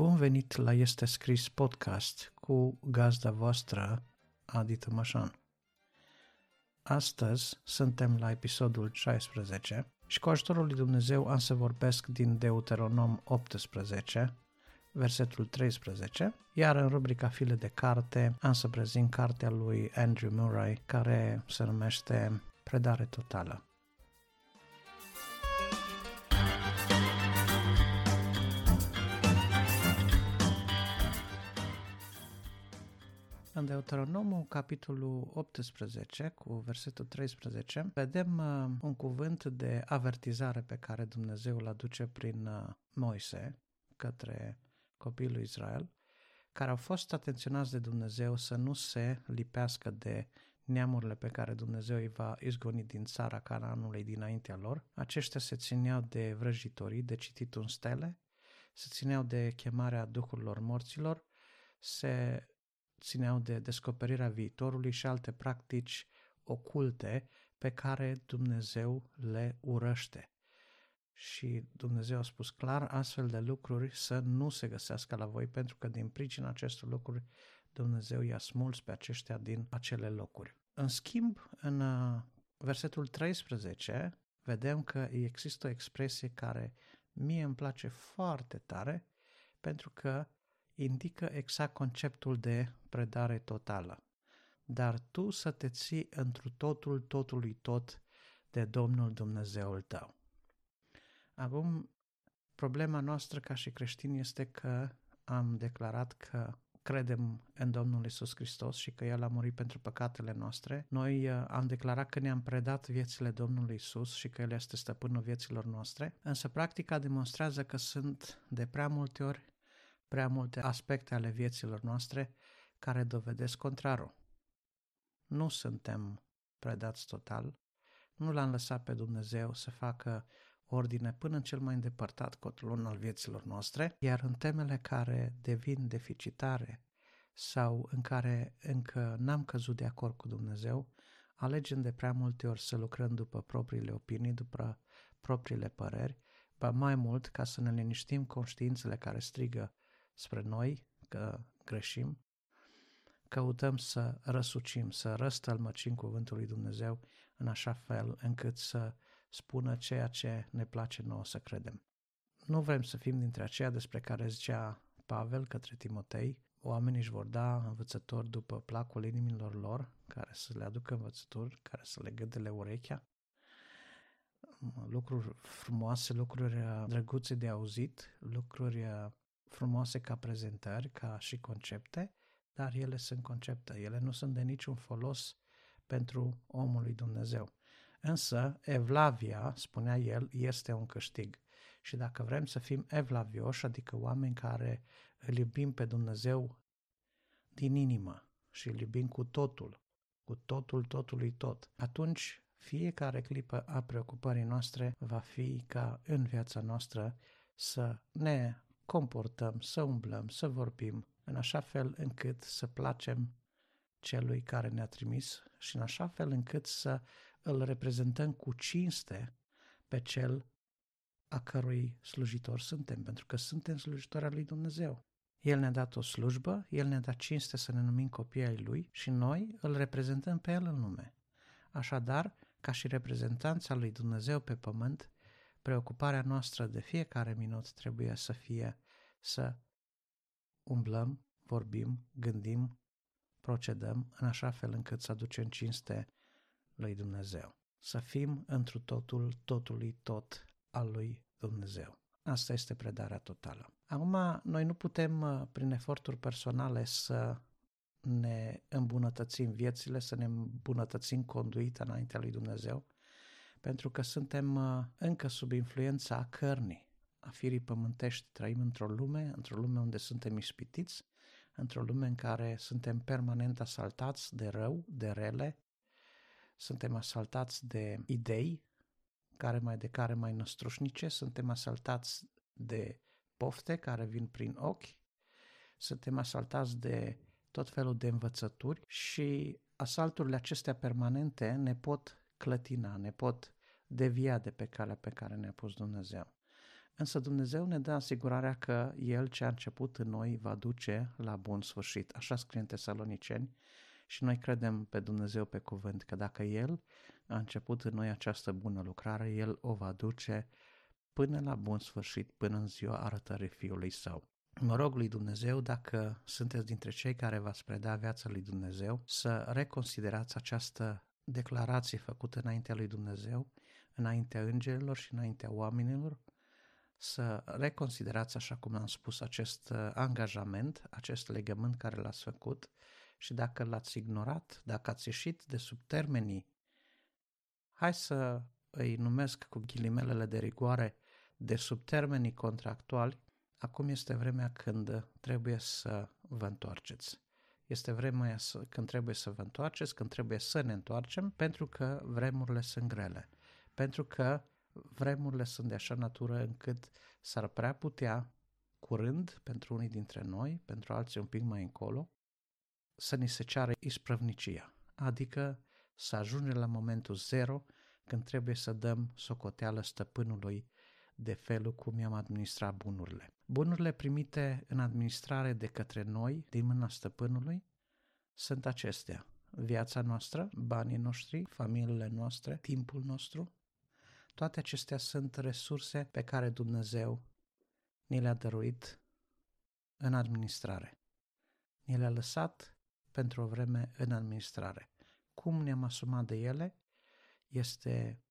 Bun venit la Este Scris podcast cu gazda voastră, Adi Tămășan. Astăzi suntem la episodul 16 și cu ajutorul lui Dumnezeu am să vorbesc din Deuteronom 18, versetul 13, iar în rubrica File de carte am să prezint cartea lui Andrew Murray care se numește Predare totală. În Deuteronomul, capitolul 18, cu versetul 13, vedem uh, un cuvânt de avertizare pe care Dumnezeu îl aduce prin uh, Moise către copiii lui Israel, care au fost atenționați de Dumnezeu să nu se lipească de neamurile pe care Dumnezeu îi va izgoni din țara Canaanului dinaintea lor. Aceștia se țineau de vrăjitorii, de cititul în stele, se țineau de chemarea duhurilor morților, se țineau de descoperirea viitorului și alte practici oculte pe care Dumnezeu le urăște. Și Dumnezeu a spus clar astfel de lucruri să nu se găsească la voi, pentru că din pricina acestor lucruri Dumnezeu i-a smuls pe aceștia din acele locuri. În schimb, în uh, versetul 13, vedem că există o expresie care mie îmi place foarte tare, pentru că indică exact conceptul de predare totală. Dar tu să te ții întru totul totului tot de Domnul Dumnezeul tău. Acum, problema noastră ca și creștini este că am declarat că credem în Domnul Isus Hristos și că El a murit pentru păcatele noastre. Noi uh, am declarat că ne-am predat viețile Domnului Isus și că El este stăpânul vieților noastre, însă practica demonstrează că sunt de prea multe ori prea multe aspecte ale vieților noastre care dovedesc contrarul. Nu suntem predați total, nu l-am lăsat pe Dumnezeu să facă ordine până în cel mai îndepărtat cotlon al vieților noastre, iar în temele care devin deficitare sau în care încă n-am căzut de acord cu Dumnezeu, alegem de prea multe ori să lucrăm după propriile opinii, după propriile păreri, ba mai mult ca să ne liniștim conștiințele care strigă spre noi că greșim, căutăm să răsucim, să răstălmăcim cuvântul lui Dumnezeu în așa fel încât să spună ceea ce ne place nouă să credem. Nu vrem să fim dintre aceia despre care zicea Pavel către Timotei, oamenii își vor da învățători după placul inimilor lor, care să le aducă învățături, care să le gâdele urechea, lucruri frumoase, lucruri drăguțe de auzit, lucruri frumoase ca prezentări, ca și concepte, dar ele sunt concepte, ele nu sunt de niciun folos pentru omul lui Dumnezeu. Însă, evlavia, spunea el, este un câștig. Și dacă vrem să fim evlavioși, adică oameni care îl iubim pe Dumnezeu din inimă și îl iubim cu totul, cu totul totului tot, atunci fiecare clipă a preocupării noastre va fi ca în viața noastră să ne comportăm, să umblăm, să vorbim în așa fel încât să placem celui care ne-a trimis și în așa fel încât să îl reprezentăm cu cinste pe cel a cărui slujitor suntem, pentru că suntem slujitori al lui Dumnezeu. El ne-a dat o slujbă, El ne-a dat cinste să ne numim copii ai Lui și noi îl reprezentăm pe El în lume. Așadar, ca și reprezentanța lui Dumnezeu pe pământ, Preocuparea noastră de fiecare minut trebuie să fie să umblăm, vorbim, gândim, procedăm în așa fel încât să aducem cinste lui Dumnezeu. Să fim întru totul, totului tot al lui Dumnezeu. Asta este predarea totală. Acum, noi nu putem, uh, prin eforturi personale, să ne îmbunătățim viețile, să ne îmbunătățim conduita înaintea lui Dumnezeu, pentru că suntem uh, încă sub influența cărnii, a firii pământești. Trăim într-o lume, într-o lume unde suntem ispitiți, într-o lume în care suntem permanent asaltați de rău, de rele, suntem asaltați de idei, care mai de care mai năstrușnice, suntem asaltați de pofte care vin prin ochi, suntem asaltați de tot felul de învățături și asalturile acestea permanente ne pot clătina, ne pot devia de pe calea pe care ne-a pus Dumnezeu. Însă Dumnezeu ne dă asigurarea că El ce a început în noi va duce la bun sfârșit. Așa scrie în Tesaloniceni și noi credem pe Dumnezeu pe cuvânt că dacă El a început în noi această bună lucrare, El o va duce până la bun sfârșit, până în ziua arătării Fiului Său. Mă rog lui Dumnezeu, dacă sunteți dintre cei care v-ați preda viața lui Dumnezeu, să reconsiderați această declarație făcută înaintea lui Dumnezeu, înaintea îngerilor și înaintea oamenilor, să reconsiderați, așa cum am spus, acest uh, angajament, acest legământ care l-ați făcut și dacă l-ați ignorat, dacă ați ieșit de sub termenii, hai să îi numesc cu ghilimelele de rigoare, de sub termenii contractuali, acum este vremea când trebuie să vă întoarceți. Este vremea când trebuie să vă întoarceți, când trebuie să ne întoarcem, pentru că vremurile sunt grele. Pentru că vremurile sunt de așa natură încât s-ar prea putea, curând, pentru unii dintre noi, pentru alții un pic mai încolo, să ni se ceară isprăvnicia, adică să ajungem la momentul zero când trebuie să dăm socoteală stăpânului de felul cum i-am administrat bunurile. Bunurile primite în administrare de către noi, din mâna stăpânului, sunt acestea. Viața noastră, banii noștri, familiile noastre, timpul nostru, toate acestea sunt resurse pe care Dumnezeu ni le-a dăruit în administrare. Ni le-a lăsat pentru o vreme în administrare. Cum ne-am asumat de ele este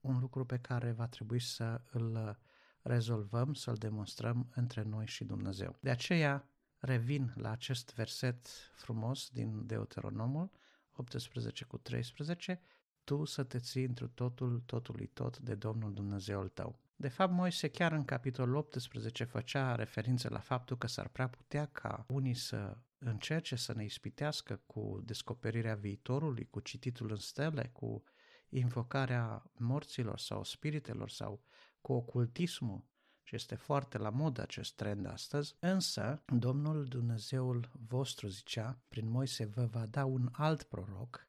un lucru pe care va trebui să îl rezolvăm, să-l demonstrăm între noi și Dumnezeu. De aceea revin la acest verset frumos din Deuteronomul 18 cu 13, tu să te ții într totul, totului tot de Domnul Dumnezeul tău. De fapt, Moise chiar în capitolul 18 făcea referință la faptul că s-ar prea putea ca unii să încerce să ne ispitească cu descoperirea viitorului, cu cititul în stele, cu invocarea morților sau spiritelor sau cu ocultismul, și este foarte la modă acest trend astăzi, însă Domnul Dumnezeul vostru zicea, prin Moise vă va da un alt proroc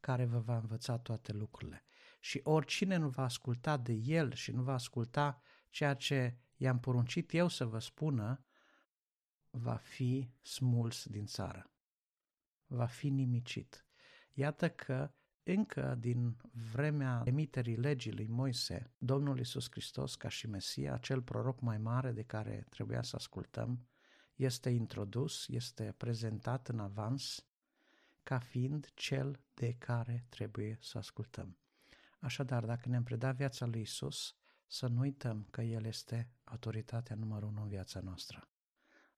care vă va învăța toate lucrurile. Și oricine nu va asculta de el și nu va asculta ceea ce i-am poruncit eu să vă spună, va fi smuls din țară. Va fi nimicit. Iată că încă din vremea emiterii legii lui Moise, Domnul Isus Hristos, ca și Mesia, acel proroc mai mare de care trebuia să ascultăm, este introdus, este prezentat în avans ca fiind cel de care trebuie să ascultăm. Așadar, dacă ne-am predat viața lui Isus, să nu uităm că El este autoritatea numărul unu în viața noastră.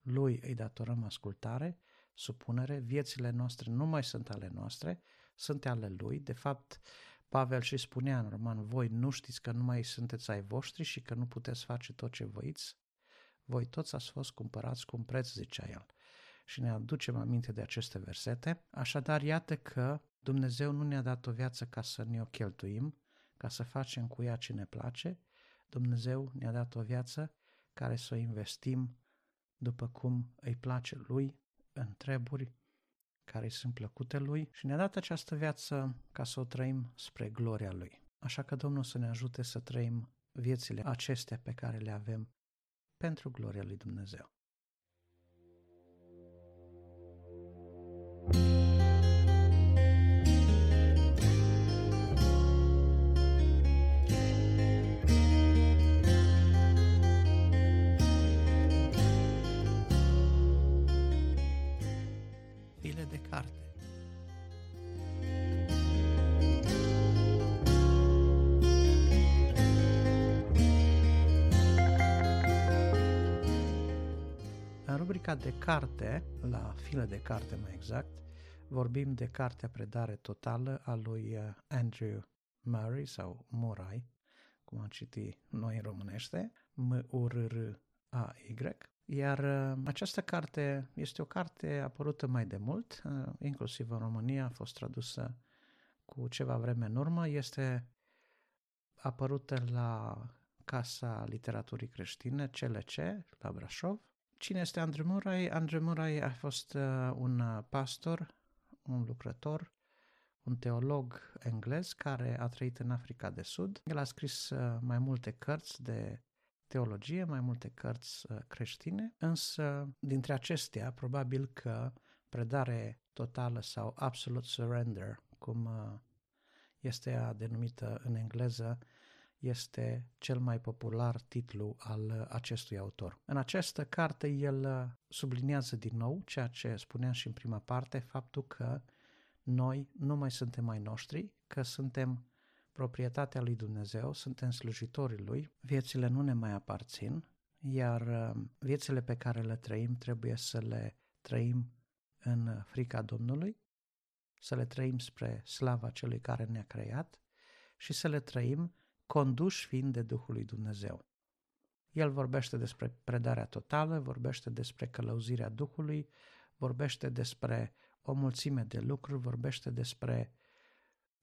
Lui îi datorăm ascultare, supunere, viețile noastre nu mai sunt ale noastre, sunt ale Lui. De fapt, Pavel și spunea în roman, voi nu știți că nu mai sunteți ai voștri și că nu puteți face tot ce voiți? Voi toți ați fost cumpărați cu un preț, zicea el și ne aducem aminte de aceste versete. Așadar, iată că Dumnezeu nu ne-a dat o viață ca să ne o cheltuim, ca să facem cu ea ce ne place. Dumnezeu ne-a dat o viață care să o investim după cum îi place Lui, în treburi care îi sunt plăcute Lui și ne-a dat această viață ca să o trăim spre gloria Lui. Așa că Domnul să ne ajute să trăim viețile acestea pe care le avem pentru gloria Lui Dumnezeu. Rubrica de carte, la file de carte mai exact, vorbim de cartea predare totală a lui uh, Andrew Murray sau Murray, cum am citit noi în românește, M-U-R-R-A-Y. Iar uh, această carte este o carte apărută mai de mult, uh, inclusiv în România, a fost tradusă cu ceva vreme în urmă, este apărută la Casa Literaturii Creștine, CLC, la Brașov, Cine este Andrew Murray? Andrew Murray a fost uh, un uh, pastor, un lucrător, un teolog englez care a trăit în Africa de Sud. El a scris uh, mai multe cărți de teologie, mai multe cărți uh, creștine, însă dintre acestea probabil că predare totală sau absolute surrender, cum uh, este ea denumită în engleză, este cel mai popular titlu al acestui autor. În această carte el subliniază din nou ceea ce spuneam și în prima parte, faptul că noi nu mai suntem mai noștri, că suntem proprietatea lui Dumnezeu, suntem slujitorii lui, viețile nu ne mai aparțin, iar uh, viețile pe care le trăim trebuie să le trăim în frica Domnului, să le trăim spre slava celui care ne-a creat și să le trăim conduși fiind de Duhul lui Dumnezeu. El vorbește despre predarea totală, vorbește despre călăuzirea Duhului, vorbește despre o mulțime de lucruri, vorbește despre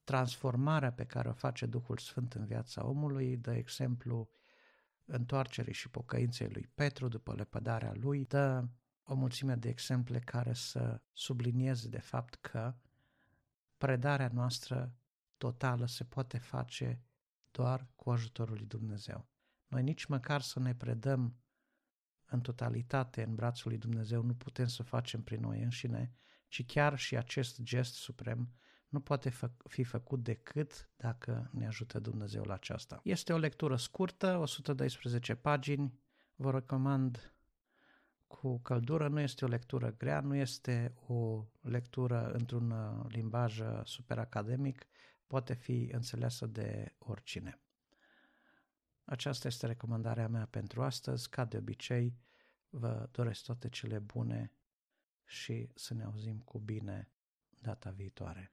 transformarea pe care o face Duhul Sfânt în viața omului, dă exemplu întoarcerii și pocăinței lui Petru după lepădarea lui, dă o mulțime de exemple care să sublinieze de fapt că predarea noastră totală se poate face doar cu ajutorul lui Dumnezeu. Noi nici măcar să ne predăm în totalitate în brațul lui Dumnezeu nu putem să o facem prin noi înșine, ci chiar și acest gest suprem nu poate fi făcut decât dacă ne ajută Dumnezeu la aceasta. Este o lectură scurtă, 112 pagini, vă recomand cu căldură, nu este o lectură grea, nu este o lectură într-un uh, limbaj uh, super academic, poate fi înțeleasă de oricine. Aceasta este recomandarea mea pentru astăzi. Ca de obicei, vă doresc toate cele bune și să ne auzim cu bine data viitoare.